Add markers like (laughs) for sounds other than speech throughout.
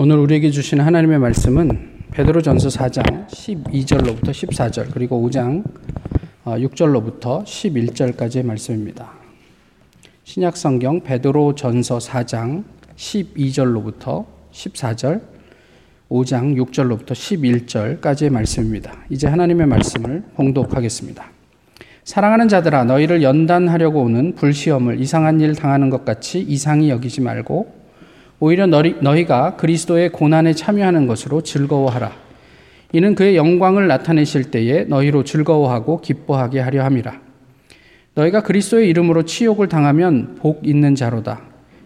오늘 우리에게 주신 하나님의 말씀은 베드로전서 4장 12절로부터 14절 그리고 5장 6절로부터 어, 11절까지의 말씀입니다. 신약 성경 베드로전서 4장 12절로부터 14절 5장 6절로부터 11절까지의 말씀입니다. 이제 하나님의 말씀을 봉독하겠습니다. 사랑하는 자들아 너희를 연단하려고 오는 불시험을 이상한 일 당하는 것 같이 이상히 여기지 말고 오히려 너희, 가 그리스도의 고난에 참여하는 것으로 즐거워하라. 이는 그의 영광을 나타내실 때에 너희로 즐거워하고 기뻐하게 하려 함이라. 너희가 그리스도의 이름으로 치욕을 당하면 복 있는 자로다.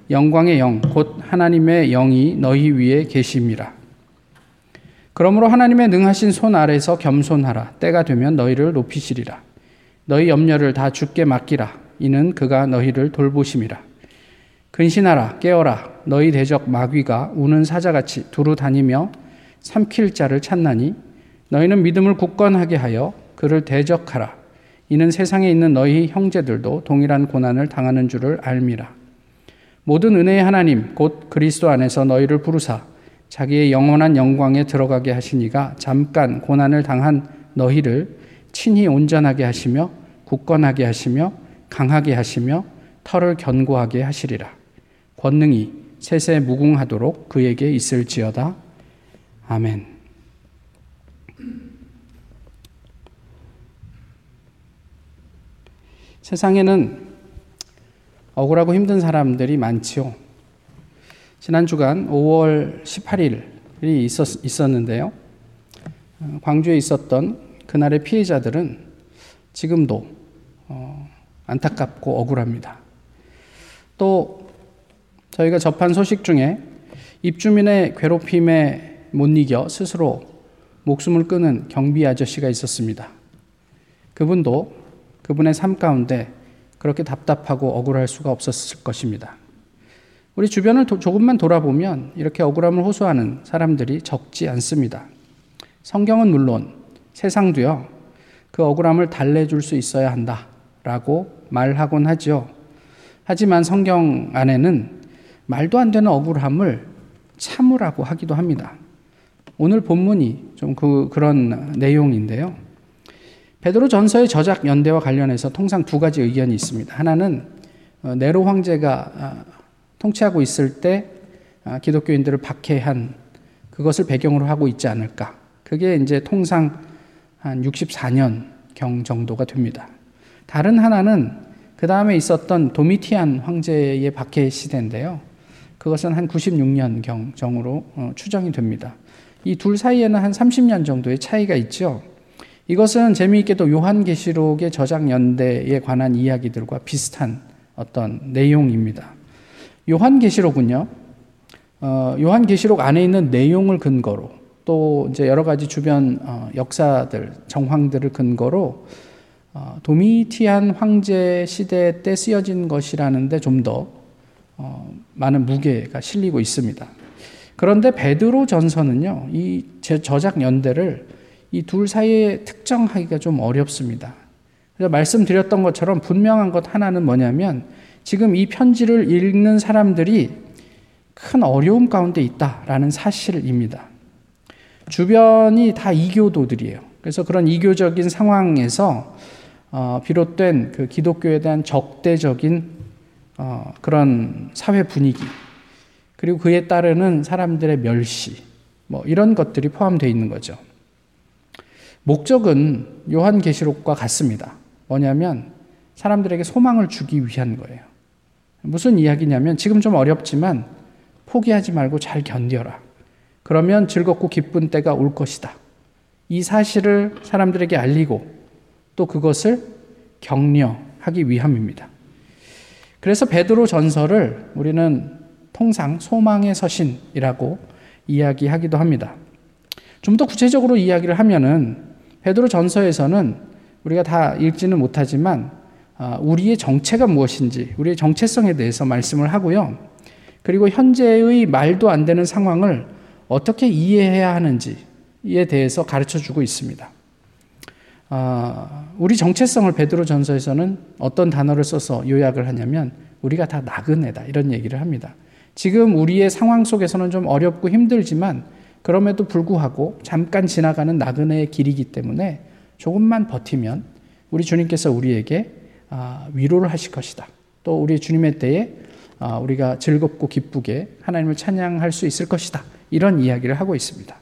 영광의 영, 곧 하나님의 영이 너희 위에 계심이라. 그러므로 하나님의 능하신 손 아래서 겸손하라. 때가 되면 너희를 높이시리라. 너희 염려를 다 죽게 맡기라. 이는 그가 너희를 돌보심이라. 근신하라, 깨어라. 너희 대적 마귀가 우는 사자같이 두루 다니며 삼킬 자를 찾나니 너희는 믿음을 굳건하게 하여 그를 대적하라. 이는 세상에 있는 너희 형제들도 동일한 고난을 당하는 줄을 알미라. 모든 은혜의 하나님 곧 그리스도 안에서 너희를 부르사 자기의 영원한 영광에 들어가게 하시니가 잠깐 고난을 당한 너희를 친히 온전하게 하시며 굳건하게 하시며 강하게 하시며 털을 견고하게 하시리라. 권능이 세세 무궁하도록 그에게 있을지어다. 아멘. 세상에는 억울하고 힘든 사람들이 많지요. 지난 주간 5월 18일이 있었, 있었는데요. 광주에 있었던 그날의 피해자들은 지금도 어, 안타깝고 억울합니다. 또 저희가 접한 소식 중에 입주민의 괴롭힘에 못 이겨 스스로 목숨을 끊은 경비 아저씨가 있었습니다. 그분도 그분의 삶 가운데 그렇게 답답하고 억울할 수가 없었을 것입니다. 우리 주변을 도, 조금만 돌아보면 이렇게 억울함을 호소하는 사람들이 적지 않습니다. 성경은 물론 세상도요, 그 억울함을 달래줄 수 있어야 한다 라고 말하곤 하죠. 하지만 성경 안에는 말도 안 되는 억울함을 참으라고 하기도 합니다. 오늘 본문이 좀 그, 그런 내용인데요. 베드로 전서의 저작 연대와 관련해서 통상 두 가지 의견이 있습니다. 하나는 어, 네로 황제가 아, 통치하고 있을 때 아, 기독교인들을 박해한 그것을 배경으로 하고 있지 않을까. 그게 이제 통상 한 64년 경 정도가 됩니다. 다른 하나는 그 다음에 있었던 도미티안 황제의 박해 시대인데요. 그것은 한 96년 경으로 어, 추정이 됩니다. 이 둘 사이에는 한 30년 정도의 차이가 있죠. 이것은 재미있게도 요한계시록의 저작 연대에 관한 이야기들과 비슷한 어떤 내용입니다. 요한계시록은요, 어, 요한계시록 안에 있는 내용을 근거로 또 이제 여러 가지 주변 어, 역사들, 정황들을 근거로 어, 도미티안 황제 시대 때 쓰여진 것이라는데 좀더 어, 많은 무게가 실리고 있습니다. 그런데 베드로 전서는요, 이 저작 연대를 이 둘 사이에 특정하기가 좀 어렵습니다. 그래서 말씀드렸던 것처럼 분명한 것 하나는 뭐냐면 지금 이 편지를 읽는 사람들이 큰 어려움 가운데 있다라는 사실입니다. 주변이 다 이교도들이에요. 그래서 그런 이교적인 상황에서 어, 비롯된 그 기독교에 대한 적대적인 어, 그런 사회 분위기, 그리고 그에 따르는 사람들의 멸시, 뭐 이런 것들이 포함되어 있는 거죠. 목적은 요한계시록과 같습니다. 뭐냐면 사람들에게 소망을 주기 위한 거예요. 무슨 이야기냐면 지금 좀 어렵지만 포기하지 말고 잘 견뎌라. 그러면 즐겁고 기쁜 때가 올 것이다. 이 사실을 사람들에게 알리고 또 그것을 격려하기 위함입니다. 그래서 베드로 전설을 우리는 통상 소망의 서신이라고 이야기하기도 합니다. 좀 더 구체적으로 이야기를 하면은 베드로 전서에서는 우리가 다 읽지는 못하지만 아, 우리의 정체가 무엇인지, 우리의 정체성에 대해서 말씀을 하고요. 그리고 현재의 말도 안 되는 상황을 어떻게 이해해야 하는지에 대해서 가르쳐 주고 있습니다. 어, 우리 정체성을 베드로 전서에서는 어떤 단어를 써서 요약을 하냐면 우리가 다 나그네다 이런 얘기를 합니다. 지금 우리의 상황 속에서는 좀 어렵고 힘들지만 그럼에도 불구하고 잠깐 지나가는 나그네의 길이기 때문에 조금만 버티면 우리 주님께서 우리에게 아, 위로를 하실 것이다. 또 우리 주님의 때에 아, 우리가 즐겁고 기쁘게 하나님을 찬양할 수 있을 것이다. 이런 이야기를 하고 있습니다.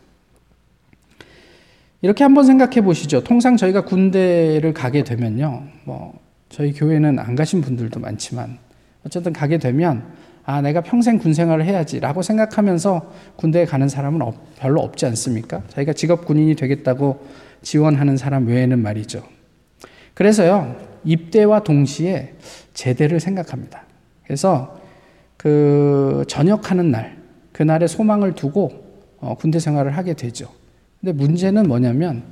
이렇게 한번 생각해 보시죠. 통상 저희가 군대를 가게 되면요. 뭐 저희 교회는 안 가신 분들도 많지만 어쨌든 가게 되면 아, 내가 평생 군 생활을 해야지 라고 생각하면서 군대에 가는 사람은 별로 없지 않습니까? 자기가 직업 군인이 되겠다고 지원하는 사람 외에는 말이죠. 그래서요, 입대와 동시에 제대를 생각합니다. 그래서 그 전역하는 날, 그날의 소망을 두고 어, 군대 생활을 하게 되죠. 근데 문제는 뭐냐면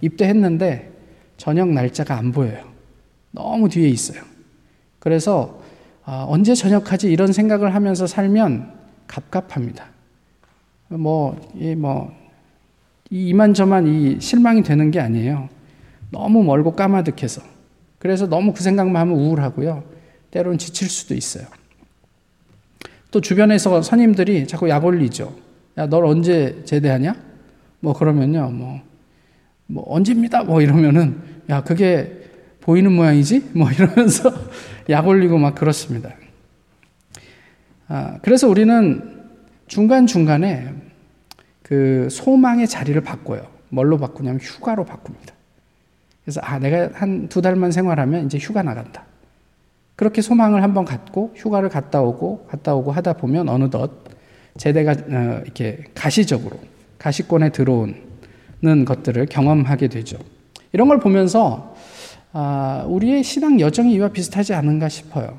입대했는데 저녁 날짜가 안 보여요. 너무 뒤에 있어요. 그래서 아, 언제 전역하지 이런 생각을 하면서 살면 갑갑합니다. 뭐, 이 뭐, 이만저만 이 실망이 되는 게 아니에요. 너무 멀고 까마득해서. 그래서 너무 그 생각만 하면 우울하고요. 때로는 지칠 수도 있어요. 또 주변에서 선임들이 자꾸 약 올리죠. 야, 널 언제 제대하냐? 뭐 그러면요, 뭐, 뭐 언제입니다. 뭐 이러면은 야, 그게 보이는 모양이지? 뭐 이러면서 (laughs) 약 올리고 막 그렇습니다. 아, 그래서 우리는 중간중간에 그 소망의 자리를 바꿔요. 뭘로 바꾸냐면 휴가로 바꿉니다. 그래서 아, 내가 한 두 달만 생활하면 이제 휴가 나간다. 그렇게 소망을 한번 갖고 휴가를 갔다 오고 갔다 오고 하다 보면 어느덧 제대가 어, 이렇게 가시적으로 가시권에 들어오는 것들을 경험하게 되죠. 이런 걸 보면서 아, 우리의 신앙 여정이 이와 비슷하지 않은가 싶어요.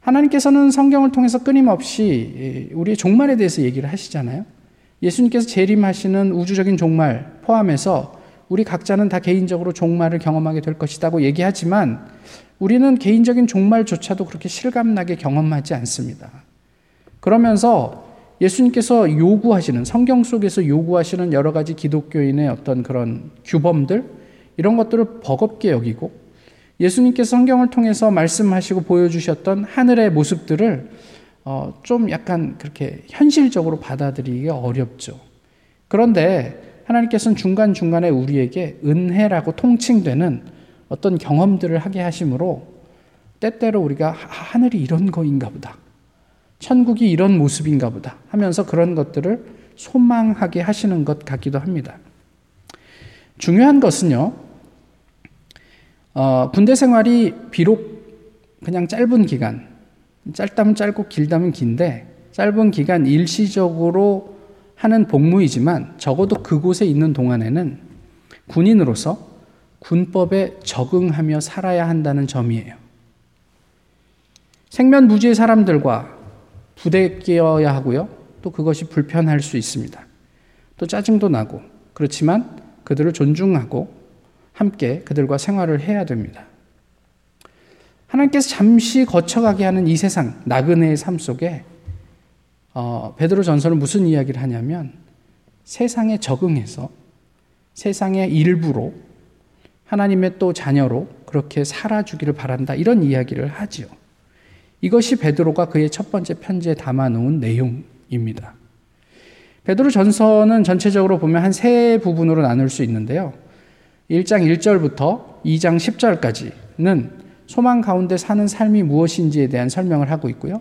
하나님께서는 성경을 통해서 끊임없이 우리의 종말에 대해서 얘기를 하시잖아요. 예수님께서 재림하시는 우주적인 종말 포함해서 우리 각자는 다 개인적으로 종말을 경험하게 될 것이라고 얘기하지만 우리는 개인적인 종말조차도 그렇게 실감나게 경험하지 않습니다. 그러면서 예수님께서 요구하시는 성경 속에서 요구하시는 여러 가지 기독교인의 어떤 그런 규범들 이런 것들을 버겁게 여기고 예수님께서 성경을 통해서 말씀하시고 보여주셨던 하늘의 모습들을 어, 좀 약간 그렇게 현실적으로 받아들이기가 어렵죠. 그런데 하나님께서는 중간중간에 우리에게 은혜라고 통칭되는 어떤 경험들을 하게 하심으로 때때로 우리가 하늘이 이런 거인가 보다. 천국이 이런 모습인가 보다 하면서 그런 것들을 소망하게 하시는 것 같기도 합니다. 중요한 것은요, 어, 군대 생활이 비록 그냥 짧은 기간, 짧다면 짧고 길다면 긴데, 짧은 기간 일시적으로 하는 복무이지만 적어도 그곳에 있는 동안에는 군인으로서 군법에 적응하며 살아야 한다는 점이에요. 생면부지의 사람들과 부대에 끼어야 하고요. 또 그것이 불편할 수 있습니다. 또 짜증도 나고 그렇지만 그들을 존중하고 함께 그들과 생활을 해야 됩니다. 하나님께서 잠시 거쳐가게 하는 이 세상 나그네의 삶 속에 어, 베드로 전서는 무슨 이야기를 하냐면 세상에 적응해서 세상의 일부로 하나님의 또 자녀로 그렇게 살아주기를 바란다 이런 이야기를 하지요. 이것이 베드로가 그의 첫 번째 편지에 담아놓은 내용입니다. 베드로 전서는 전체적으로 보면 한 세 부분으로 나눌 수 있는데요. 1장 1절부터 2장 10절까지는 소망 가운데 사는 삶이 무엇인지에 대한 설명을 하고 있고요.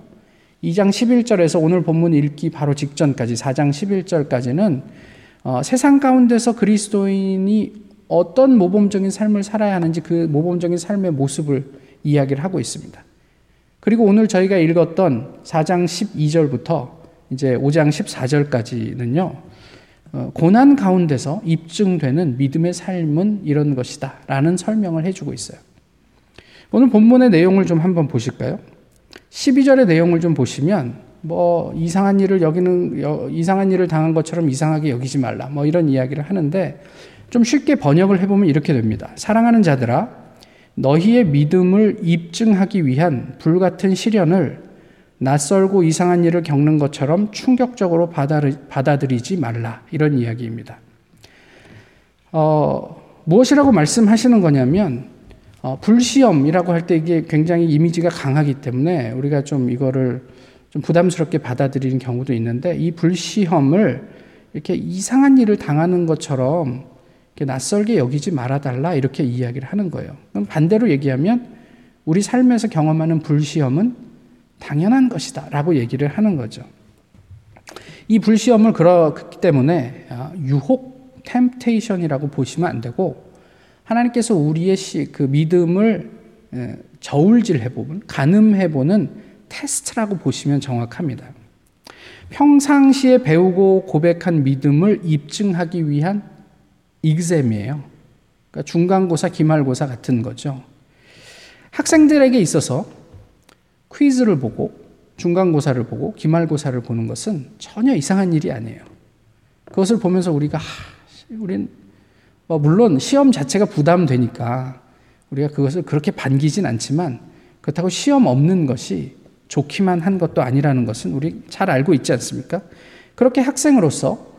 2장 11절에서 오늘 본문 읽기 바로 직전까지 4장 11절까지는 어, 세상 가운데서 그리스도인이 어떤 모범적인 삶을 살아야 하는지 그 모범적인 삶의 모습을 이야기를 하고 있습니다. 그리고 오늘 저희가 읽었던 4장 12절부터 이제 5장 14절까지는요, 어, 고난 가운데서 입증되는 믿음의 삶은 이런 것이다. 라는 설명을 해주고 있어요. 오늘 본문의 내용을 좀 한번 보실까요? 12절의 내용을 좀 보시면, 뭐, 이상한 일을 여기는, 이상한 일을 당한 것처럼 이상하게 여기지 말라. 뭐 이런 이야기를 하는데, 좀 쉽게 번역을 해 보면 이렇게 됩니다. 사랑하는 자들아, 너희의 믿음을 입증하기 위한 불같은 시련을 낯설고 이상한 일을 겪는 것처럼 충격적으로 받아들이지 말라. 이런 이야기입니다. 어, 무엇이라고 말씀하시는 거냐면 어, 불시험이라고 할 때 이게 굉장히 이미지가 강하기 때문에 우리가 좀 이거를 좀 부담스럽게 받아들이는 경우도 있는데 이 불시험을 이렇게 이상한 일을 당하는 것처럼 낯설게 여기지 말아달라 이렇게 이야기를 하는 거예요. 그럼 반대로 얘기하면 우리 삶에서 경험하는 불시험은 당연한 것이다 라고 얘기를 하는 거죠. 이 불시험을 그렇기 때문에 아, 유혹, 템테이션이라고 보시면 안 되고 하나님께서 우리의 그 믿음을 저울질해 보면 가늠해 보는 테스트라고 보시면 정확합니다. 평상시에 배우고 고백한 믿음을 입증하기 위한 익셈이에요. 그러니까 중간고사, 기말고사 같은 거죠. 학생들에게 있어서 퀴즈를 보고 중간고사를 보고 기말고사를 보는 것은 전혀 이상한 일이 아니에요. 그것을 보면서 우리가 하, 우린 뭐 물론 시험 자체가 부담되니까 우리가 그것을 그렇게 반기진 않지만 그렇다고 시험 없는 것이 좋기만 한 것도 아니라는 것은 우리 잘 알고 있지 않습니까? 그렇게 학생으로서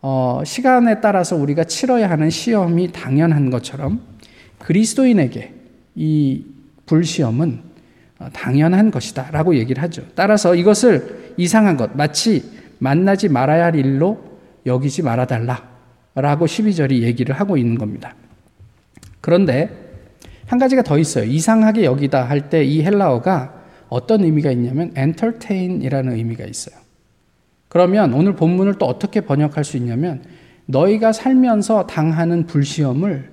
어, 시간에 따라서 우리가 치러야 하는 시험이 당연한 것처럼 그리스도인에게 이 불시험은 어, 당연한 것이다 라고 얘기를 하죠. 따라서 이것을 이상한 것, 마치 만나지 말아야 할 일로 여기지 말아달라 라고 12절이 얘기를 하고 있는 겁니다. 그런데 한 가지가 더 있어요. 이상하게 여기다 할 때 이 헬라어가 어떤 의미가 있냐면 entertain이라는 의미가 있어요. 그러면 오늘 본문을 또 어떻게 번역할 수 있냐면 너희가 살면서 당하는 불시험을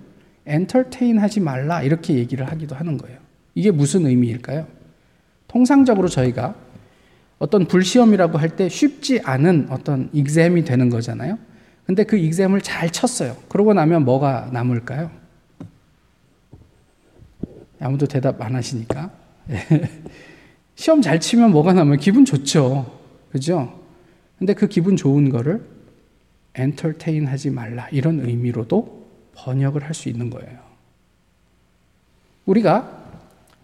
entertain 하지 말라 이렇게 얘기를 하기도 하는 거예요. 이게 무슨 의미일까요? 통상적으로 저희가 어떤 불시험이라고 할 때 쉽지 않은 어떤 익셈이 되는 거잖아요. 근데 그 익셈을 잘 쳤어요. 그러고 나면 뭐가 남을까요? 아무도 대답 안 하시니까. (laughs) 시험 잘 치면 뭐가 남아요? 기분 좋죠. 그죠? 근데 그 기분 좋은 거를 엔터테인 하지 말라. 이런 의미로도 번역을 할 수 있는 거예요. 우리가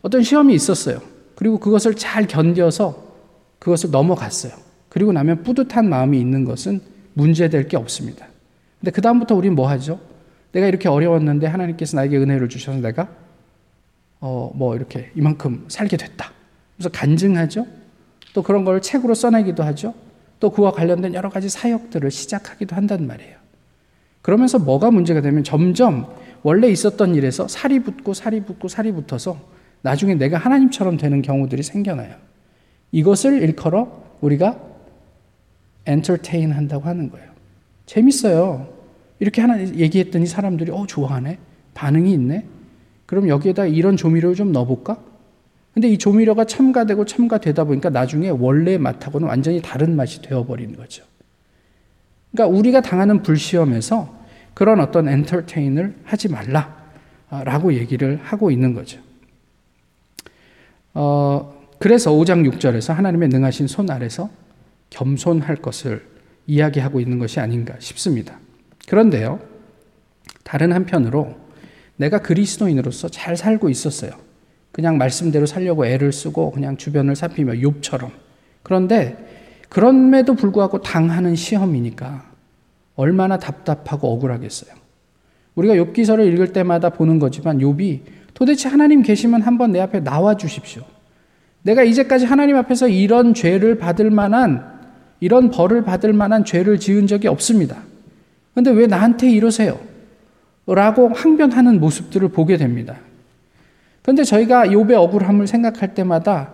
어떤 시험이 있었어요. 그리고 그것을 잘 견뎌서 그것을 넘어갔어요. 그리고 나면 뿌듯한 마음이 있는 것은 문제될 게 없습니다. 근데 그다음부터 우리는 뭐 하죠? 내가 이렇게 어려웠는데 하나님께서 나에게 은혜를 주셔서 내가 어, 뭐 이렇게 이만큼 살게 됐다. 그래서 간증하죠. 또 그런 걸 책으로 써내기도 하죠. 또 그와 관련된 여러 가지 사역들을 시작하기도 한단 말이에요. 그러면서 뭐가 문제가 되면 점점 원래 있었던 일에서 살이 붙고 살이 붙고 살이 붙어서 나중에 내가 하나님처럼 되는 경우들이 생겨나요. 이것을 일컬어 우리가 엔터테인 한다고 하는 거예요. 재밌어요. 이렇게 하나 얘기했더니 사람들이 어 좋아하네. 반응이 있네. 그럼 여기에다 이런 조미료를 좀 넣어볼까? 근데 이 조미료가 첨가되고 첨가되다 보니까 나중에 원래 맛하고는 완전히 다른 맛이 되어버리는 거죠. 그러니까 우리가 당하는 불시험에서 그런 어떤 엔터테인을 하지 말라라고 얘기를 하고 있는 거죠. 어, 그래서 5장 6절에서 하나님의 능하신 손 아래서 겸손할 것을 이야기하고 있는 것이 아닌가 싶습니다. 그런데요, 다른 한편으로 내가 그리스도인으로서 잘 살고 있었어요. 그냥 말씀대로 살려고 애를 쓰고 그냥 주변을 살피며 욥처럼. 그런데 그럼에도 불구하고 당하는 시험이니까 얼마나 답답하고 억울하겠어요. 우리가 욥기서를 읽을 때마다 보는 거지만 욥이 도대체 하나님 계시면 한번 내 앞에 나와 주십시오. 내가 이제까지 하나님 앞에서 이런 죄를 받을 만한 이런 벌을 받을 만한 죄를 지은 적이 없습니다. 근데 왜 나한테 이러세요? 라고 항변하는 모습들을 보게 됩니다. 그런데 저희가 욥의 억울함을 생각할 때마다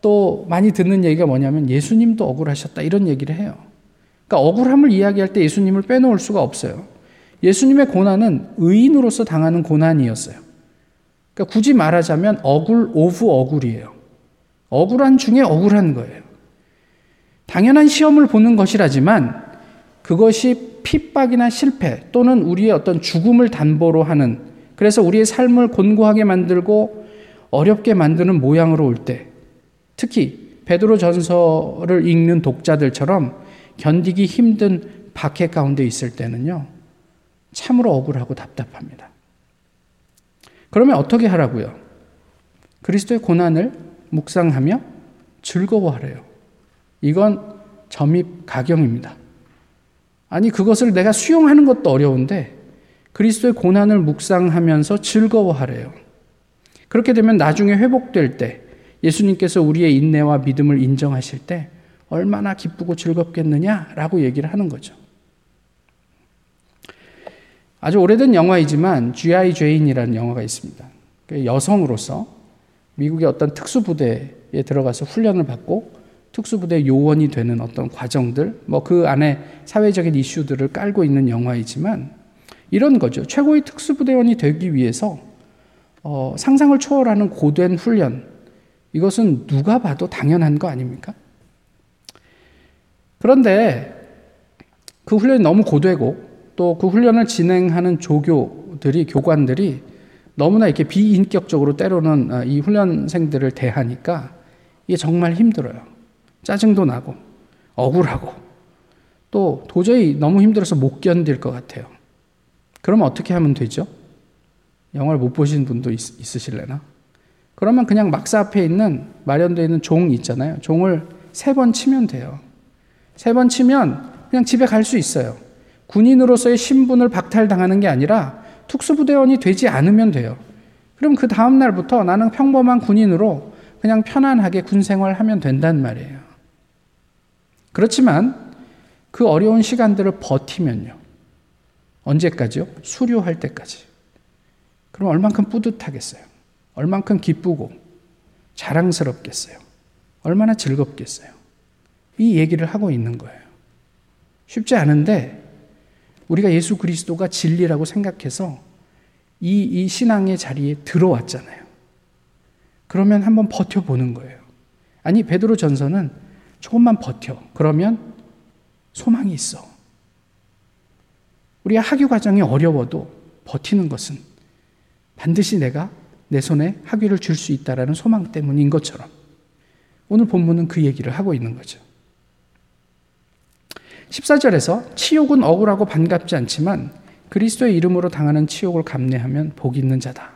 또 많이 듣는 얘기가 뭐냐면 예수님도 억울하셨다 이런 얘기를 해요. 그러니까 억울함을 이야기할 때 예수님을 빼놓을 수가 없어요. 예수님의 고난은 의인으로서 당하는 고난이었어요. 그러니까 굳이 말하자면 억울 of 억울이에요. 억울한 중에 억울한 거예요. 당연한 시험을 보는 것이라지만 그것이 핍박이나 실패 또는 우리의 어떤 죽음을 담보로 하는 그래서 우리의 삶을 곤고하게 만들고 어렵게 만드는 모양으로 올 때, 특히 베드로 전서를 읽는 독자들처럼 견디기 힘든 박해 가운데 있을 때는요, 참으로 억울하고 답답합니다. 그러면 어떻게 하라고요? 그리스도의 고난을 묵상하며 즐거워하래요. 이건 점입 가경입니다. 아니, 그것을 내가 수용하는 것도 어려운데 그리스도의 고난을 묵상하면서 즐거워하래요. 그렇게 되면 나중에 회복될 때 예수님께서 우리의 인내와 믿음을 인정하실 때 얼마나 기쁘고 즐겁겠느냐라고 얘기를 하는 거죠. 아주 오래된 영화이지만 G.I. 죄인이라는 영화가 있습니다. 그 여성으로서 미국의 어떤 특수부대에 들어가서 훈련을 받고 특수부대 요원이 되는 어떤 과정들, 뭐 그 안에 사회적인 이슈들을 깔고 있는 영화이지만 이런 거죠. 최고의 특수부대원이 되기 위해서 어, 상상을 초월하는 고된 훈련, 이것은 누가 봐도 당연한 거 아닙니까? 그런데 그 훈련이 너무 고되고 또 그 훈련을 진행하는 조교들이 교관들이 너무나 이렇게 비인격적으로 때로는 어, 이 훈련생들을 대하니까 이게 정말 힘들어요. 짜증도 나고 억울하고 또 도저히 너무 힘들어서 못 견딜 것 같아요. 그러면 어떻게 하면 되죠? 영화를 못 보신 분도 있, 있으실래나? 그러면 그냥 막사 앞에 있는 마련되어 있는 종 있잖아요. 종을 세 번 치면 돼요. 세 번 치면 그냥 집에 갈 수 있어요. 군인으로서의 신분을 박탈당하는 게 아니라 특수부대원이 되지 않으면 돼요. 그럼 그 다음 날부터 나는 평범한 군인으로 그냥 편안하게 군 생활하면 된단 말이에요. 그렇지만 그 어려운 시간들을 버티면요. 언제까지요? 수료할 때까지. 그럼 얼만큼 뿌듯하겠어요? 얼만큼 기쁘고 자랑스럽겠어요? 얼마나 즐겁겠어요? 이 얘기를 하고 있는 거예요. 쉽지 않은데 우리가 예수 그리스도가 진리라고 생각해서 이, 이 신앙의 자리에 들어왔잖아요. 그러면 한번 버텨보는 거예요. 아니, 베드로 전서는 조금만 버텨. 그러면 소망이 있어. 우리가 학위 과정이 어려워도 버티는 것은 반드시 내가 내 손에 학위를 줄 수 있다라는 소망 때문인 것처럼 오늘 본문은 그 얘기를 하고 있는 거죠. 14절에서 치욕은 억울하고 반갑지 않지만 그리스도의 이름으로 당하는 치욕을 감내하면 복 있는 자다.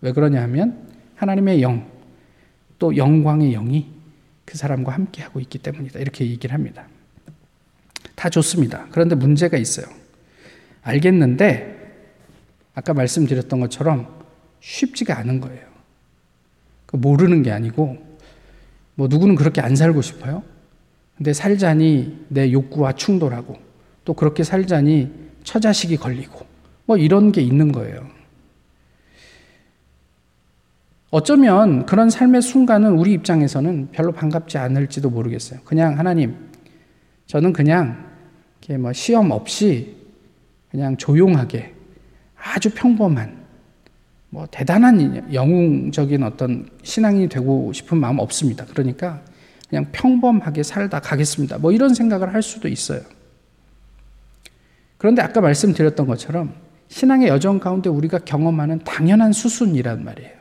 왜 그러냐 하면 하나님의 영, 또 영광의 영이 그 사람과 함께 하고 있기 때문이다. 이렇게 얘기를 합니다. 다 좋습니다. 그런데 문제가 있어요. 알겠는데 아까 말씀드렸던 것처럼 쉽지가 않은 거예요. 그 모르는 게 아니고 뭐 누구는 그렇게 안 살고 싶어요. 근데 살자니 내 욕구와 충돌하고 또 그렇게 살자니 처자식이 걸리고 뭐 이런 게 있는 거예요. 어쩌면 그런 삶의 순간은 우리 입장에서는 별로 반갑지 않을지도 모르겠어요. 그냥 하나님, 저는 그냥 뭐 시험 없이 그냥 조용하게 아주 평범한 뭐 대단한 영웅적인 어떤 신앙이 되고 싶은 마음 없습니다. 그러니까 그냥 평범하게 살다 가겠습니다. 뭐 이런 생각을 할 수도 있어요. 그런데 아까 말씀드렸던 것처럼 신앙의 여정 가운데 우리가 경험하는 당연한 수순이란 말이에요.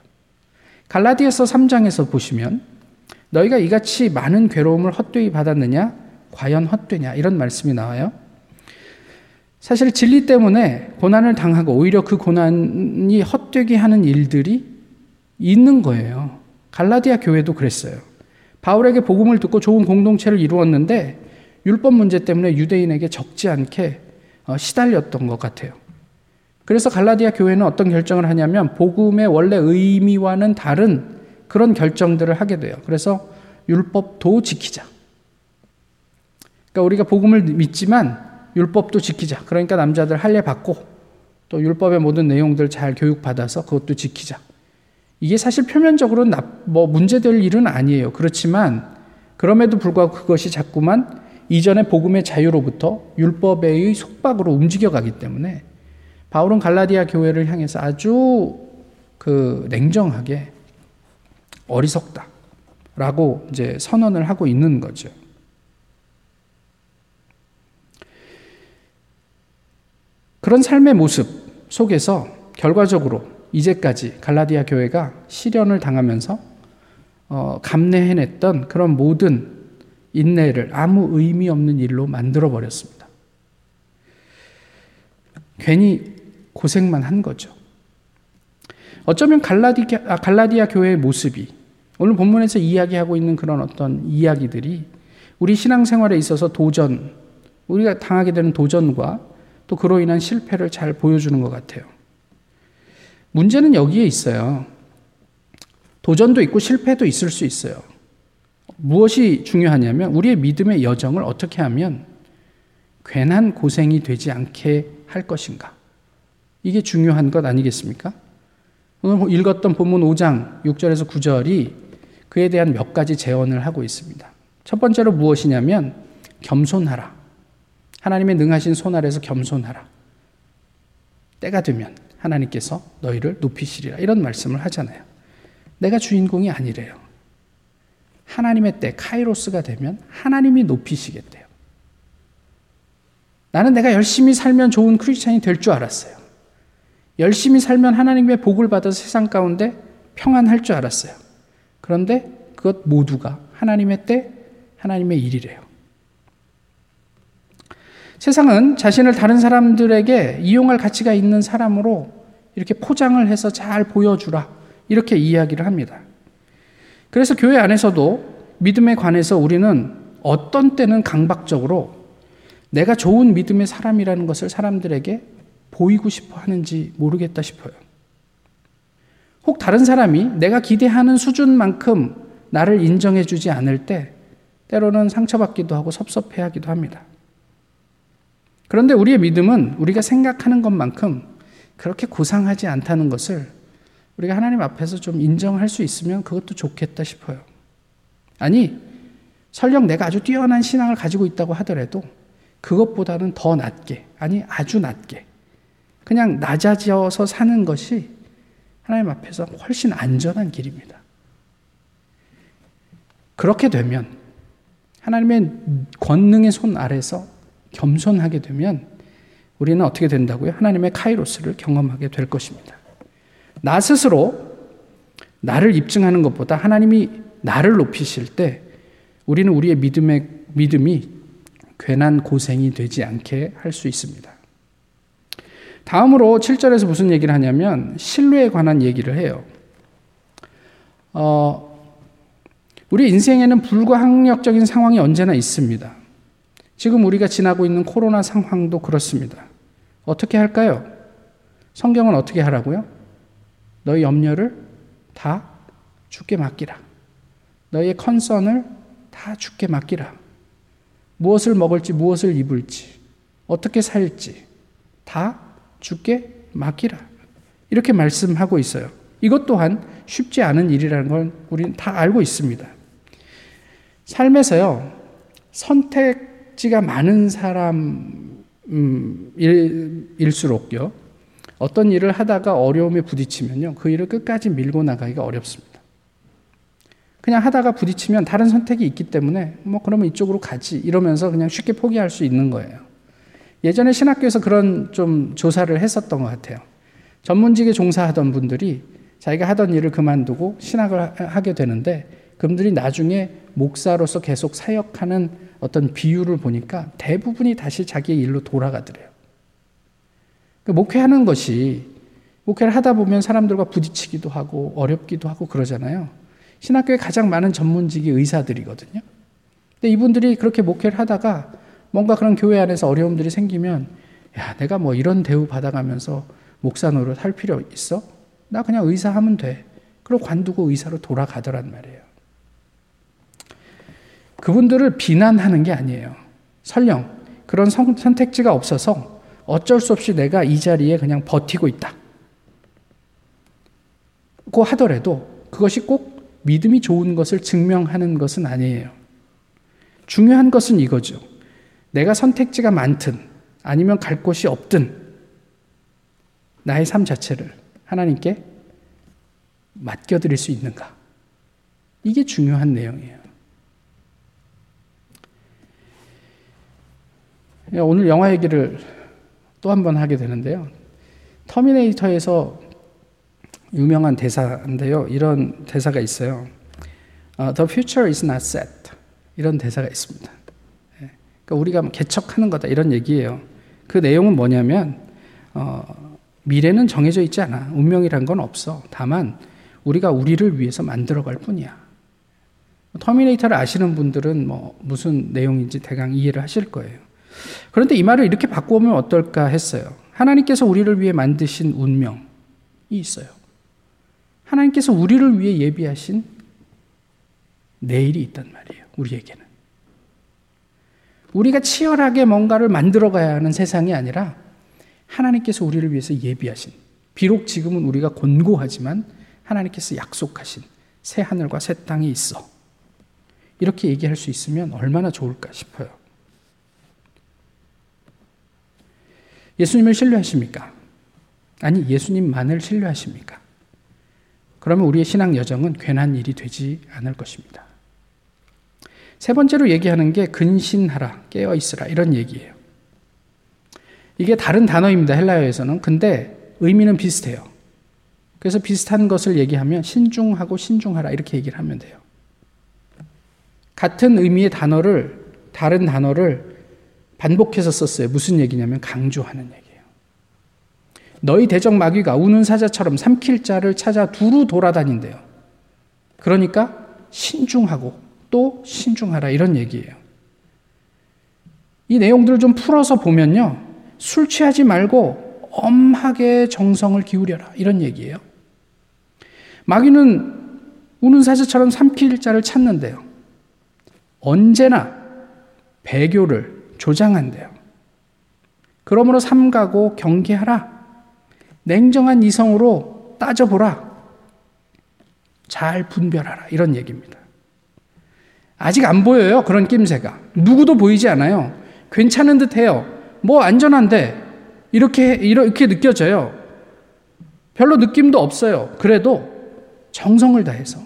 갈라디아서 3장에서 보시면 너희가 이같이 많은 괴로움을 헛되이 받았느냐? 과연 헛되냐? 이런 말씀이 나와요. 사실 진리 때문에 고난을 당하고 오히려 그 고난이 헛되게 하는 일들이 있는 거예요. 갈라디아 교회도 그랬어요. 바울에게 복음을 듣고 좋은 공동체를 이루었는데 율법 문제 때문에 유대인에게 적지 않게 어, 시달렸던 것 같아요. 그래서 갈라디아 교회는 어떤 결정을 하냐면 복음의 원래 의미와는 다른 그런 결정들을 하게 돼요. 그래서 율법도 지키자. 그러니까 우리가 복음을 믿지만 율법도 지키자. 그러니까 남자들 할례 받고 또 율법의 모든 내용들 잘 교육받아서 그것도 지키자. 이게 사실 표면적으로는 나, 뭐 문제될 일은 아니에요. 그렇지만 그럼에도 불구하고 그것이 자꾸만 이전의 복음의 자유로부터 율법의 속박으로 움직여가기 때문에 바울은 갈라디아 교회를 향해서 아주 그 냉정하게 어리석다라고 이제 선언을 하고 있는 거죠. 그런 삶의 모습 속에서 결과적으로 이제까지 갈라디아 교회가 시련을 당하면서 어, 감내해냈던 그런 모든 인내를 아무 의미 없는 일로 만들어 버렸습니다. 괜히 고생만 한 거죠. 어쩌면 갈라디아, 아, 갈라디아 교회의 모습이 오늘 본문에서 이야기하고 있는 그런 어떤 이야기들이 우리 신앙생활에 있어서 도전, 우리가 당하게 되는 도전과 또 그로 인한 실패를 잘 보여주는 것 같아요. 문제는 여기에 있어요. 도전도 있고 실패도 있을 수 있어요. 무엇이 중요하냐면 우리의 믿음의 여정을 어떻게 하면 괜한 고생이 되지 않게 할 것인가. 이게 중요한 것 아니겠습니까? 오늘 읽었던 본문 5장 6절에서 9절이 그에 대한 몇 가지 제언을 하고 있습니다. 첫 번째로 무엇이냐면 겸손하라. 하나님의 능하신 손 아래서 겸손하라. 때가 되면 하나님께서 너희를 높이시리라. 이런 말씀을 하잖아요. 내가 주인공이 아니래요. 하나님의 때, 카이로스가 되면 하나님이 높이시겠대요. 나는 내가 열심히 살면 좋은 크리스찬이 될 줄 알았어요. 열심히 살면 하나님의 복을 받아서 세상 가운데 평안할 줄 알았어요. 그런데 그것 모두가 하나님의 때, 하나님의 일이래요. 세상은 자신을 다른 사람들에게 이용할 가치가 있는 사람으로 이렇게 포장을 해서 잘 보여주라. 이렇게 이야기를 합니다. 그래서 교회 안에서도 믿음에 관해서 우리는 어떤 때는 강박적으로 내가 좋은 믿음의 사람이라는 것을 사람들에게 보이고 싶어 하는지 모르겠다 싶어요. 혹 다른 사람이 내가 기대하는 수준만큼 나를 인정해 주지 않을 때 때로는 상처받기도 하고 섭섭해 하기도 합니다. 그런데 우리의 믿음은 우리가 생각하는 것만큼 그렇게 고상하지 않다는 것을 우리가 하나님 앞에서 좀 인정할 수 있으면 그것도 좋겠다 싶어요. 아니, 설령 내가 아주 뛰어난 신앙을 가지고 있다고 하더라도 그것보다는 더 낮게, 아니, 아주 낮게, 그냥 낮아져서 사는 것이 하나님 앞에서 훨씬 안전한 길입니다. 그렇게 되면 하나님의 권능의 손 아래서 겸손하게 되면 우리는 어떻게 된다고요? 하나님의 카이로스를 경험하게 될 것입니다. 나 스스로 나를 입증하는 것보다 하나님이 나를 높이실 때 우리는 우리의 믿음의 믿음이 괜한 고생이 되지 않게 할 수 있습니다. 다음으로 7절에서 무슨 얘기를 하냐면 신뢰에 관한 얘기를 해요. 어, 우리 인생에는 불가항력적인 상황이 언제나 있습니다. 지금 우리가 지나고 있는 코로나 상황도 그렇습니다. 어떻게 할까요? 성경은 어떻게 하라고요? 너희 염려를 다 주께 맡기라. 너희의 컨선을 다 주께 맡기라. 무엇을 먹을지, 무엇을 입을지, 어떻게 살지, 다 주께 맡기라. 이렇게 말씀하고 있어요. 이것 또한 쉽지 않은 일이라는 걸 우리는 다 알고 있습니다. 삶에서요, 선택지가 많은 사람일수록요, 어떤 일을 하다가 어려움에 부딪히면요, 그 일을 끝까지 밀고 나가기가 어렵습니다. 그냥 하다가 부딪히면 다른 선택이 있기 때문에 뭐 그러면 이쪽으로 가지 이러면서 그냥 쉽게 포기할 수 있는 거예요. 예전에 신학교에서 그런 좀 조사를 했었던 것 같아요. 전문직에 종사하던 분들이 자기가 하던 일을 그만두고 신학을 하게 되는데 그분들이 나중에 목사로서 계속 사역하는 어떤 비율을 보니까 대부분이 다시 자기의 일로 돌아가더래요. 그 목회하는 것이 목회를 하다 보면 사람들과 부딪히기도 하고 어렵기도 하고 그러잖아요. 신학교에 가장 많은 전문직이 의사들이거든요. 근데 이분들이 그렇게 목회를 하다가 뭔가 그런 교회 안에서 어려움들이 생기면 야, 내가 뭐 이런 대우 받아가면서 목사 노릇 할 필요 있어? 나 그냥 의사 하면 돼. 그리고 관두고 의사로 돌아가더란 말이에요. 그분들을 비난하는 게 아니에요. 설령 그런 선택지가 없어서 어쩔 수 없이 내가 이 자리에 그냥 버티고 있다. 고 하더라도 그것이 꼭 믿음이 좋은 것을 증명하는 것은 아니에요. 중요한 것은 이거죠. 내가 선택지가 많든 아니면 갈 곳이 없든 나의 삶 자체를 하나님께 맡겨드릴 수 있는가. 이게 중요한 내용이에요. 오늘 영화 얘기를 또 한 번 하게 되는데요. 터미네이터에서 유명한 대사인데요. 이런 대사가 있어요. 어, The future is not set. 이런 대사가 있습니다. 예. 그러니까 우리가 뭐 개척하는 거다 이런 얘기예요. 그 내용은 뭐냐면 어, 미래는 정해져 있지 않아. 운명이란 건 없어. 다만 우리가 우리를 위해서 만들어갈 뿐이야. 터미네이터를 아시는 분들은 뭐 무슨 내용인지 대강 이해를 하실 거예요. 그런데 이 말을 이렇게 바꾸면 어떨까 했어요. 하나님께서 우리를 위해 만드신 운명이 있어요. 하나님께서 우리를 위해 예비하신 내일이 있단 말이에요. 우리에게는. 우리가 치열하게 뭔가를 만들어 가야 하는 세상이 아니라 하나님께서 우리를 위해서 예비하신 비록 지금은 우리가 곤고하지만 하나님께서 약속하신 새 하늘과 새 땅이 있어. 이렇게 얘기할 수 있으면 얼마나 좋을까 싶어요. 예수님을 신뢰하십니까? 아니, 예수님만을 신뢰하십니까? 그러면 우리의 신앙 여정은 괜한 일이 되지 않을 것입니다. 세 번째로 얘기하는 게 근신하라, 깨어 있으라 이런 얘기예요. 이게 다른 단어입니다. 헬라어에서는. 근데 의미는 비슷해요. 그래서 비슷한 것을 얘기하면 신중하고 신중하라 이렇게 얘기를 하면 돼요. 같은 의미의 단어를 다른 단어를 반복해서 썼어요. 무슨 얘기냐면 강조하는 얘기예요. 너희 대적 마귀가 우는 사자처럼 삼킬 자를 찾아 두루 돌아다닌대요. 그러니까 신중하고 또 신중하라 이런 얘기예요. 이 내용들을 좀 풀어서 보면요. 술 취하지 말고 엄하게 정성을 기울여라 이런 얘기예요. 마귀는 우는 사자처럼 삼킬 자를 찾는데요. 언제나 배교를 조장한대요. 그러므로 삼가고 경계하라. 냉정한 이성으로 따져보라. 잘 분별하라. 이런 얘기입니다. 아직 안 보여요. 그런 낌새가. 누구도 보이지 않아요. 괜찮은 듯 해요. 뭐 안전한데. 이렇게, 이렇게 느껴져요. 별로 느낌도 없어요. 그래도 정성을 다해서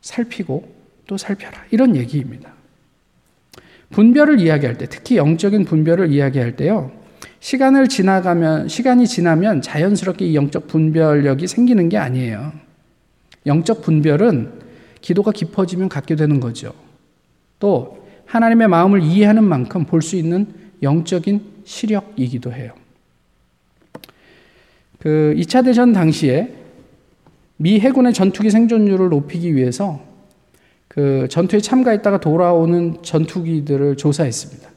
살피고 또 살펴라. 이런 얘기입니다. 분별을 이야기할 때, 특히 영적인 분별을 이야기할 때요. 시간을 지나가면, 시간이 지나면 자연스럽게 이 영적 분별력이 생기는 게 아니에요. 영적 분별은 기도가 깊어지면 갖게 되는 거죠. 또 하나님의 마음을 이해하는 만큼 볼 수 있는 영적인 시력이기도 해요. 그 2차 대전 당시에 미 해군의 전투기 생존율을 높이기 위해서 그 전투에 참가했다가 돌아오는 전투기들을 조사했습니다.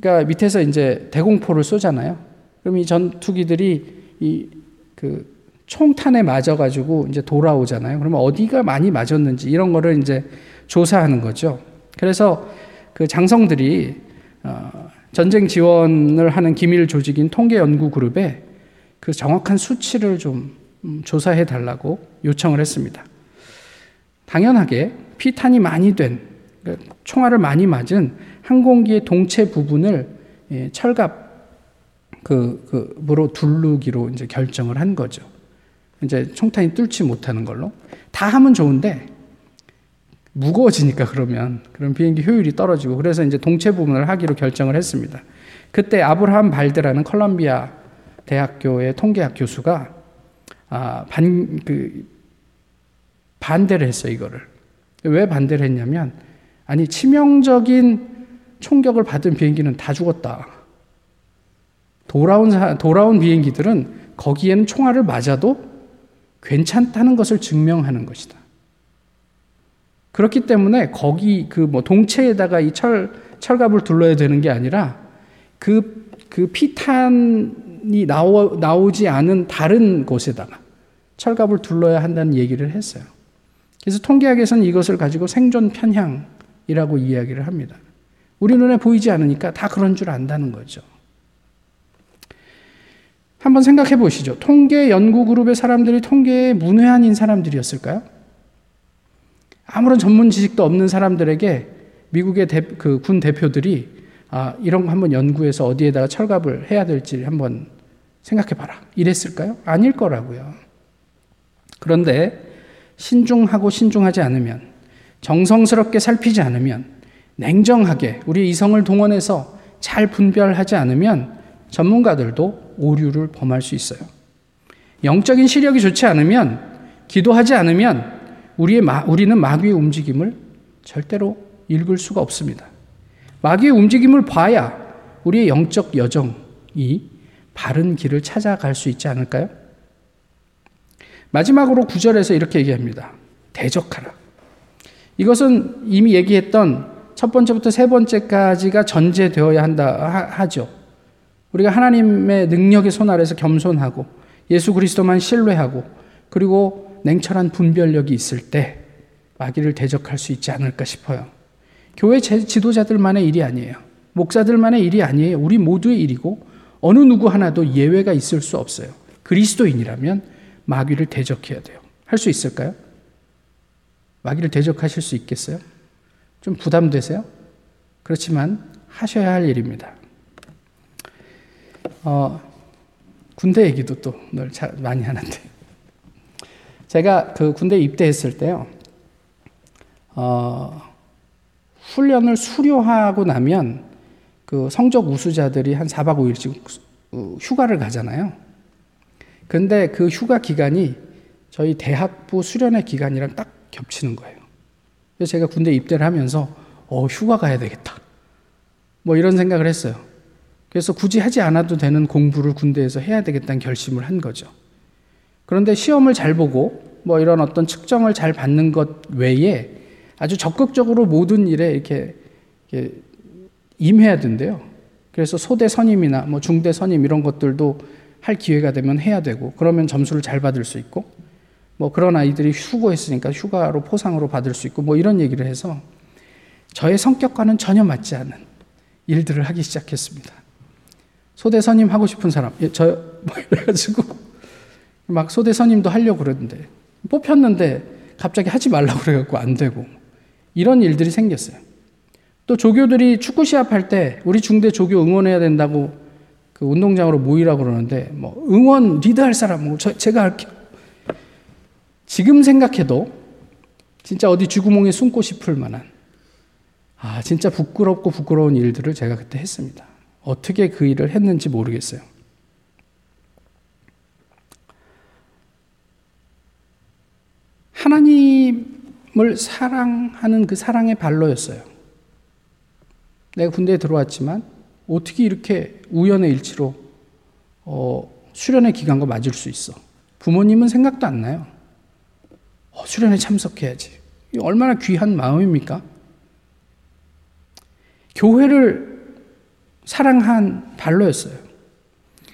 그러니까 밑에서 이제 대공포를 쏘잖아요. 그럼 이 전투기들이 이 그 총탄에 맞아가지고 이제 돌아오잖아요. 그러면 어디가 많이 맞았는지 이런 거를 이제 조사하는 거죠. 그래서 그 장성들이 어 전쟁 지원을 하는 기밀 조직인 통계 연구 그룹에 그 정확한 수치를 좀 음, 조사해 달라고 요청을 했습니다. 당연하게 피탄이 많이 된 그러니까 총알을 많이 맞은 항공기의 동체 부분을 예, 철갑 그, 그으로 두르기로 이제 결정을 한 거죠. 이제 총탄이 뚫지 못하는 걸로 다 하면 좋은데 무거워지니까 그러면 그럼 비행기 효율이 떨어지고 그래서 이제 동체 부분을 하기로 결정을 했습니다. 그때 아브라함 발드라는 컬럼비아 대학교의 통계학 교수가 아, 반, 그, 반대를 했어요, 이거를. 왜 반대를 했냐면, 아니, 치명적인 총격을 받은 비행기는 다 죽었다. 돌아온, 돌아온 비행기들은 거기에는 총알을 맞아도 괜찮다는 것을 증명하는 것이다. 그렇기 때문에 거기 그 뭐 동체에다가 이 철, 철갑을 둘러야 되는 게 아니라 그, 그 피탄이 나오, 나오지 않은 다른 곳에다가 철갑을 둘러야 한다는 얘기를 했어요. 그래서 통계학에서는 이것을 가지고 생존 편향이라고 이야기를 합니다. 우리 눈에 보이지 않으니까 다 그런 줄 안다는 거죠. 한번 생각해 보시죠. 통계 연구 그룹의 사람들이 통계에 문외한인 사람들이었을까요? 아무런 전문 지식도 없는 사람들에게 미국의 그군 대표들이 아, 이런 거 한번 연구해서 어디에다가 철갑을 해야 될지 한번 생각해 봐라. 이랬을까요? 아닐 거라고요. 그런데 신중하고 신중하지 않으면 정성스럽게 살피지 않으면 냉정하게 우리 이성을 동원해서 잘 분별하지 않으면 전문가들도 오류를 범할 수 있어요. 영적인 시력이 좋지 않으면 기도하지 않으면 우리의 마, 우리는 마귀의 움직임을 절대로 읽을 수가 없습니다. 마귀의 움직임을 봐야 우리의 영적 여정이 바른 길을 찾아갈 수 있지 않을까요? 마지막으로 구절에서 이렇게 얘기합니다. 대적하라. 이것은 이미 얘기했던 첫 번째부터 세 번째까지가 전제되어야 한다 하죠. 우리가 하나님의 능력의 손 아래서 겸손하고 예수 그리스도만 신뢰하고 그리고 냉철한 분별력이 있을 때 마귀를 대적할 수 있지 않을까 싶어요. 교회 지도자들만의 일이 아니에요. 목사들만의 일이 아니에요. 우리 모두의 일이고 어느 누구 하나도 예외가 있을 수 없어요. 그리스도인이라면 마귀를 대적해야 돼요. 할 수 있을까요? 마귀를 대적하실 수 있겠어요? 좀 부담되세요? 그렇지만 하셔야 할 일입니다. 어, 군대 얘기도 또 늘 많이 하는데. 제가 그 군대 입대했을 때요, 어, 훈련을 수료하고 나면 그 성적 우수자들이 한 4박 5일씩 휴가를 가잖아요. 근데 그 휴가 기간이 저희 대학부 수련회 기간이랑 딱 겹치는 거예요. 그래서 제가 군대 입대를 하면서 어, 휴가 가야 되겠다. 뭐 이런 생각을 했어요. 그래서 굳이 하지 않아도 되는 공부를 군대에서 해야 되겠다는 결심을 한 거죠. 그런데 시험을 잘 보고 뭐 이런 어떤 측정을 잘 받는 것 외에 아주 적극적으로 모든 일에 이렇게, 이렇게 임해야 된대요. 그래서 소대 선임이나 뭐 중대 선임 이런 것들도 할 기회가 되면 해야 되고 그러면 점수를 잘 받을 수 있고 뭐 그런 아이들이 휴고했으니까 휴가로 포상으로 받을 수 있고 뭐 이런 얘기를 해서 저의 성격과는 전혀 맞지 않은 일들을 하기 시작했습니다. 소대 선임 하고 싶은 사람, 예, 저, 뭐 이래가지고 막 소대 선임도 하려고 그러는데 뽑혔는데 갑자기 하지 말라고 그래갖고 안 되고 이런 일들이 생겼어요. 또 조교들이 축구 시합할 때 우리 중대 조교 응원해야 된다고 그 운동장으로 모이라고 그러는데 뭐 응원 리드할 사람 뭐 저, 제가 할게요. 지금 생각해도 진짜 어디 쥐구멍에 숨고 싶을 만한 아 진짜 부끄럽고 부끄러운 일들을 제가 그때 했습니다. 어떻게 그 일을 했는지 모르겠어요. 하나님을 사랑하는 그 사랑의 발로였어요. 내가 군대에 들어왔지만 어떻게 이렇게 우연의 일치로 어, 수련의 기간과 맞을 수 있어? 부모님은 생각도 안 나요. 어, 수련에 참석해야지. 얼마나 귀한 마음입니까? 교회를 사랑한 발로였어요.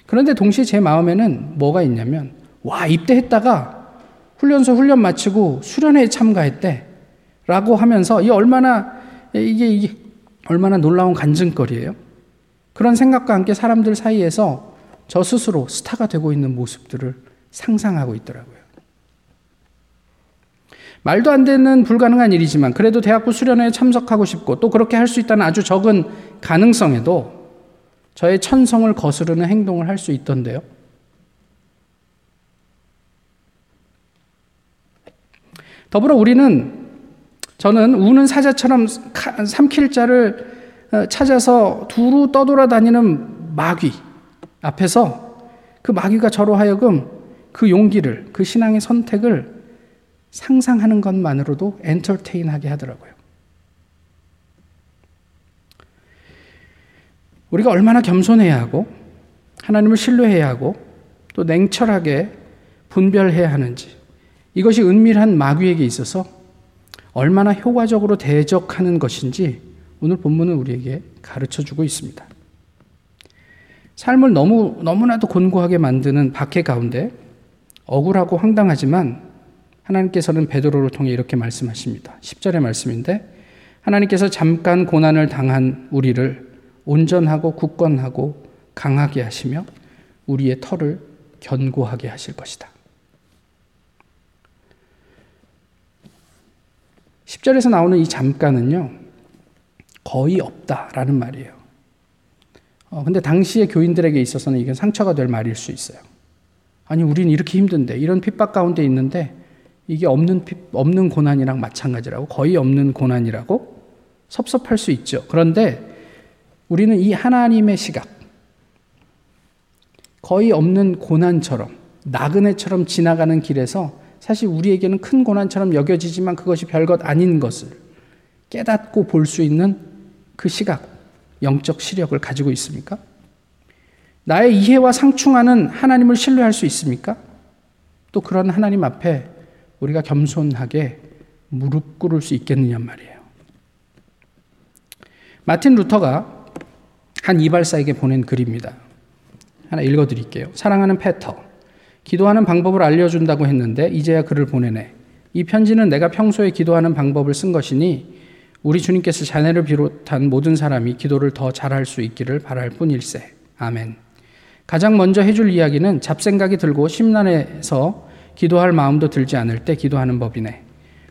그런데 동시에 제 마음에는 뭐가 있냐면, 와, 입대했다가 훈련소 훈련 마치고 수련회에 참가했대. 라고 하면서 이 얼마나, 이게, 이게 얼마나 놀라운 간증거리예요. 그런 생각과 함께 사람들 사이에서 저 스스로 스타가 되고 있는 모습들을 상상하고 있더라고요. 말도 안 되는 불가능한 일이지만 그래도 대학부 수련회에 참석하고 싶고 또 그렇게 할 수 있다는 아주 적은 가능성에도 저의 천성을 거스르는 행동을 할 수 있던데요. 더불어 우리는 저는 우는 사자처럼 삼킬 자를 어, 찾아서 두루 떠돌아다니는 마귀 앞에서 그 마귀가 저로 하여금 그 용기를, 그 신앙의 선택을 상상하는 것만으로도 엔터테인하게 하더라고요. 우리가 얼마나 겸손해야 하고 하나님을 신뢰해야 하고 또 냉철하게 분별해야 하는지 이것이 은밀한 마귀에게 있어서 얼마나 효과적으로 대적하는 것인지 오늘 본문은 우리에게 가르쳐 주고 있습니다. 삶을 너무 너무나도 곤고하게 만드는 박해 가운데 억울하고 황당하지만 하나님께서는 베드로를 통해 이렇게 말씀하십니다. 10절의 말씀인데 하나님께서 잠깐 고난을 당한 우리를 온전하고 굳건하고 강하게 하시며 우리의 털을 견고하게 하실 것이다. 10절에서 나오는 이 잠깐은요, 거의 없다라는 말이에요. 어, 근데 당시의 교인들에게 있어서는 이게 상처가 될 말일 수 있어요. 아니, 우린 이렇게 힘든데, 이런 핍박 가운데 있는데, 이게 없는, 없는 고난이랑 마찬가지라고, 거의 없는 고난이라고 섭섭할 수 있죠. 그런데 우리는 이 하나님의 시각, 거의 없는 고난처럼, 나그네처럼 지나가는 길에서 사실 우리에게는 큰 고난처럼 여겨지지만 그것이 별것 아닌 것을 깨닫고 볼 수 있는 그 시각, 영적 시력을 가지고 있습니까? 나의 이해와 상충하는 하나님을 신뢰할 수 있습니까? 또 그런 하나님 앞에 우리가 겸손하게 무릎 꿇을 수 있겠느냐 말이에요. 마틴 루터가 한 이발사에게 보낸 글입니다. 하나 읽어드릴게요. 사랑하는 페터, 기도하는 방법을 알려준다고 했는데 이제야 글을 보내네. 이 편지는 내가 평소에 기도하는 방법을 쓴 것이니 우리 주님께서 자네를 비롯한 모든 사람이 기도를 더 잘할 수 있기를 바랄 뿐일세. 아멘. 가장 먼저 해줄 이야기는 잡생각이 들고 심란해서 기도할 마음도 들지 않을 때 기도하는 법이네.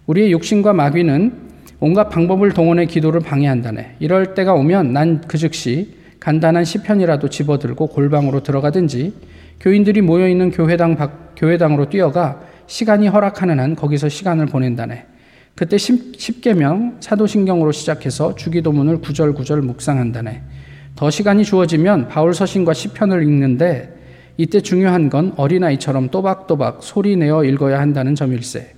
우리의 욕심과 마귀는 온갖 방법을 동원해 기도를 방해한다네. 이럴 때가 오면 난 그 즉시 간단한 시편이라도 집어들고 골방으로 들어가든지 교인들이 모여 있는 교회당 밖, 교회당으로 뛰어가 시간이 허락하는 한 거기서 시간을 보낸다네. 그때 10, 계명 사도신경으로 시작해서 주기도문을 구절구절 묵상한다네. 더 시간이 주어지면 바울 서신과 시편을 읽는데 이때 중요한 건 어린아이처럼 또박또박 소리 내어 읽어야 한다는 점일세.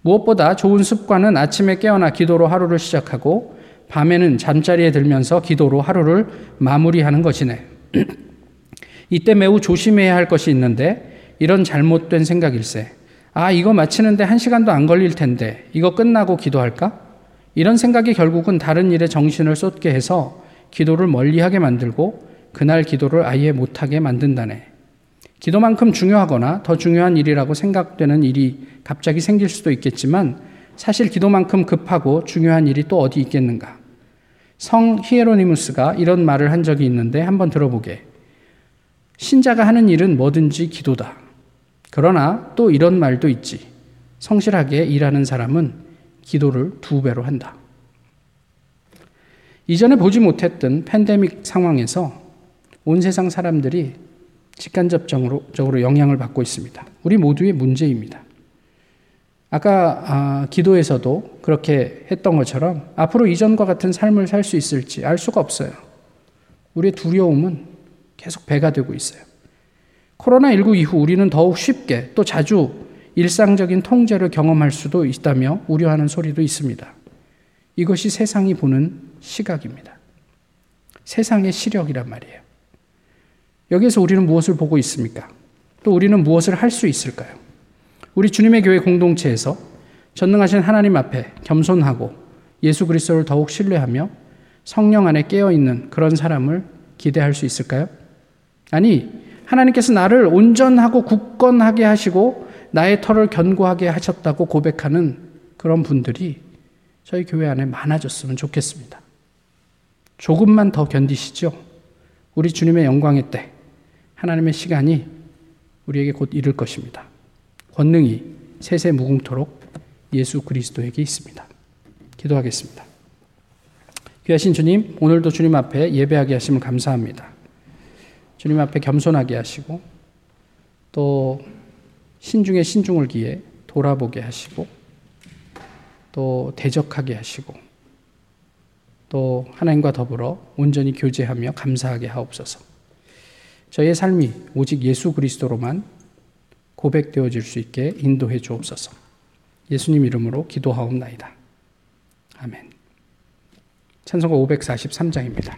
무엇보다 좋은 습관은 아침에 깨어나 기도로 하루를 시작하고 밤에는 잠자리에 들면서 기도로 하루를 마무리하는 것이네. (clears throat) 이때 매우 조심해야 할 것이 있는데 이런 잘못된 생각일세. 아, 이거 마치는데 한 시간도 안 걸릴 텐데 이거 끝나고 기도할까? 이런 생각이 결국은 다른 일에 정신을 쏟게 해서 기도를 멀리하게 만들고 그날 기도를 아예 못하게 만든다네. 기도만큼 중요하거나 더 중요한 일이라고 생각되는 일이 갑자기 생길 수도 있겠지만 사실 기도만큼 급하고 중요한 일이 또 어디 있겠는가? 성 히에로니무스가 이런 말을 한 적이 있는데 한번 들어보게. 신자가 하는 일은 뭐든지 기도다. 그러나 또 이런 말도 있지. 성실하게 일하는 사람은 기도를 두 배로 한다. 이전에 보지 못했던 팬데믹 상황에서 온 세상 사람들이 직간접적으로 영향을 받고 있습니다. 우리 모두의 문제입니다. 아까 아, 기도에서도 그렇게 했던 것처럼 앞으로 이전과 같은 삶을 살 수 있을지 알 수가 없어요. 우리의 두려움은 계속 배가 되고 있어요. 코로나19 이후 우리는 더욱 쉽게 또 자주 일상적인 통제를 경험할 수도 있다며 우려하는 소리도 있습니다. 이것이 세상이 보는 시각입니다. 세상의 시력이란 말이에요. 여기에서 우리는 무엇을 보고 있습니까? 또 우리는 무엇을 할 수 있을까요? 우리 주님의 교회 공동체에서 전능하신 하나님 앞에 겸손하고 예수 그리스도를 더욱 신뢰하며 성령 안에 깨어 있는 그런 사람을 기대할 수 있을까요? 아니, 하나님께서 나를 온전하고 굳건하게 하시고 나의 털을 견고하게 하셨다고 고백하는 그런 분들이 저희 교회 안에 많아졌으면 좋겠습니다. 조금만 더 견디시죠? 우리 주님의 영광의 때, 하나님의 시간이 우리에게 곧 이를 것입니다. 권능이 세세 무궁토록 예수 그리스도에게 있습니다. 기도하겠습니다. 귀하신 주님, 오늘도 주님 앞에 예배하게 하심을 감사합니다. 주님 앞에 겸손하게 하시고 또 신중에 신중을 기해 돌아보게 하시고 또 대적하게 하시고 또 하나님과 더불어 온전히 교제하며 감사하게 하옵소서. 저의 삶이 오직 예수 그리스도로만 고백되어질 수 있게 인도해 주옵소서. 예수님 이름으로 기도하옵나이다. 아멘. 찬송가 543장입니다.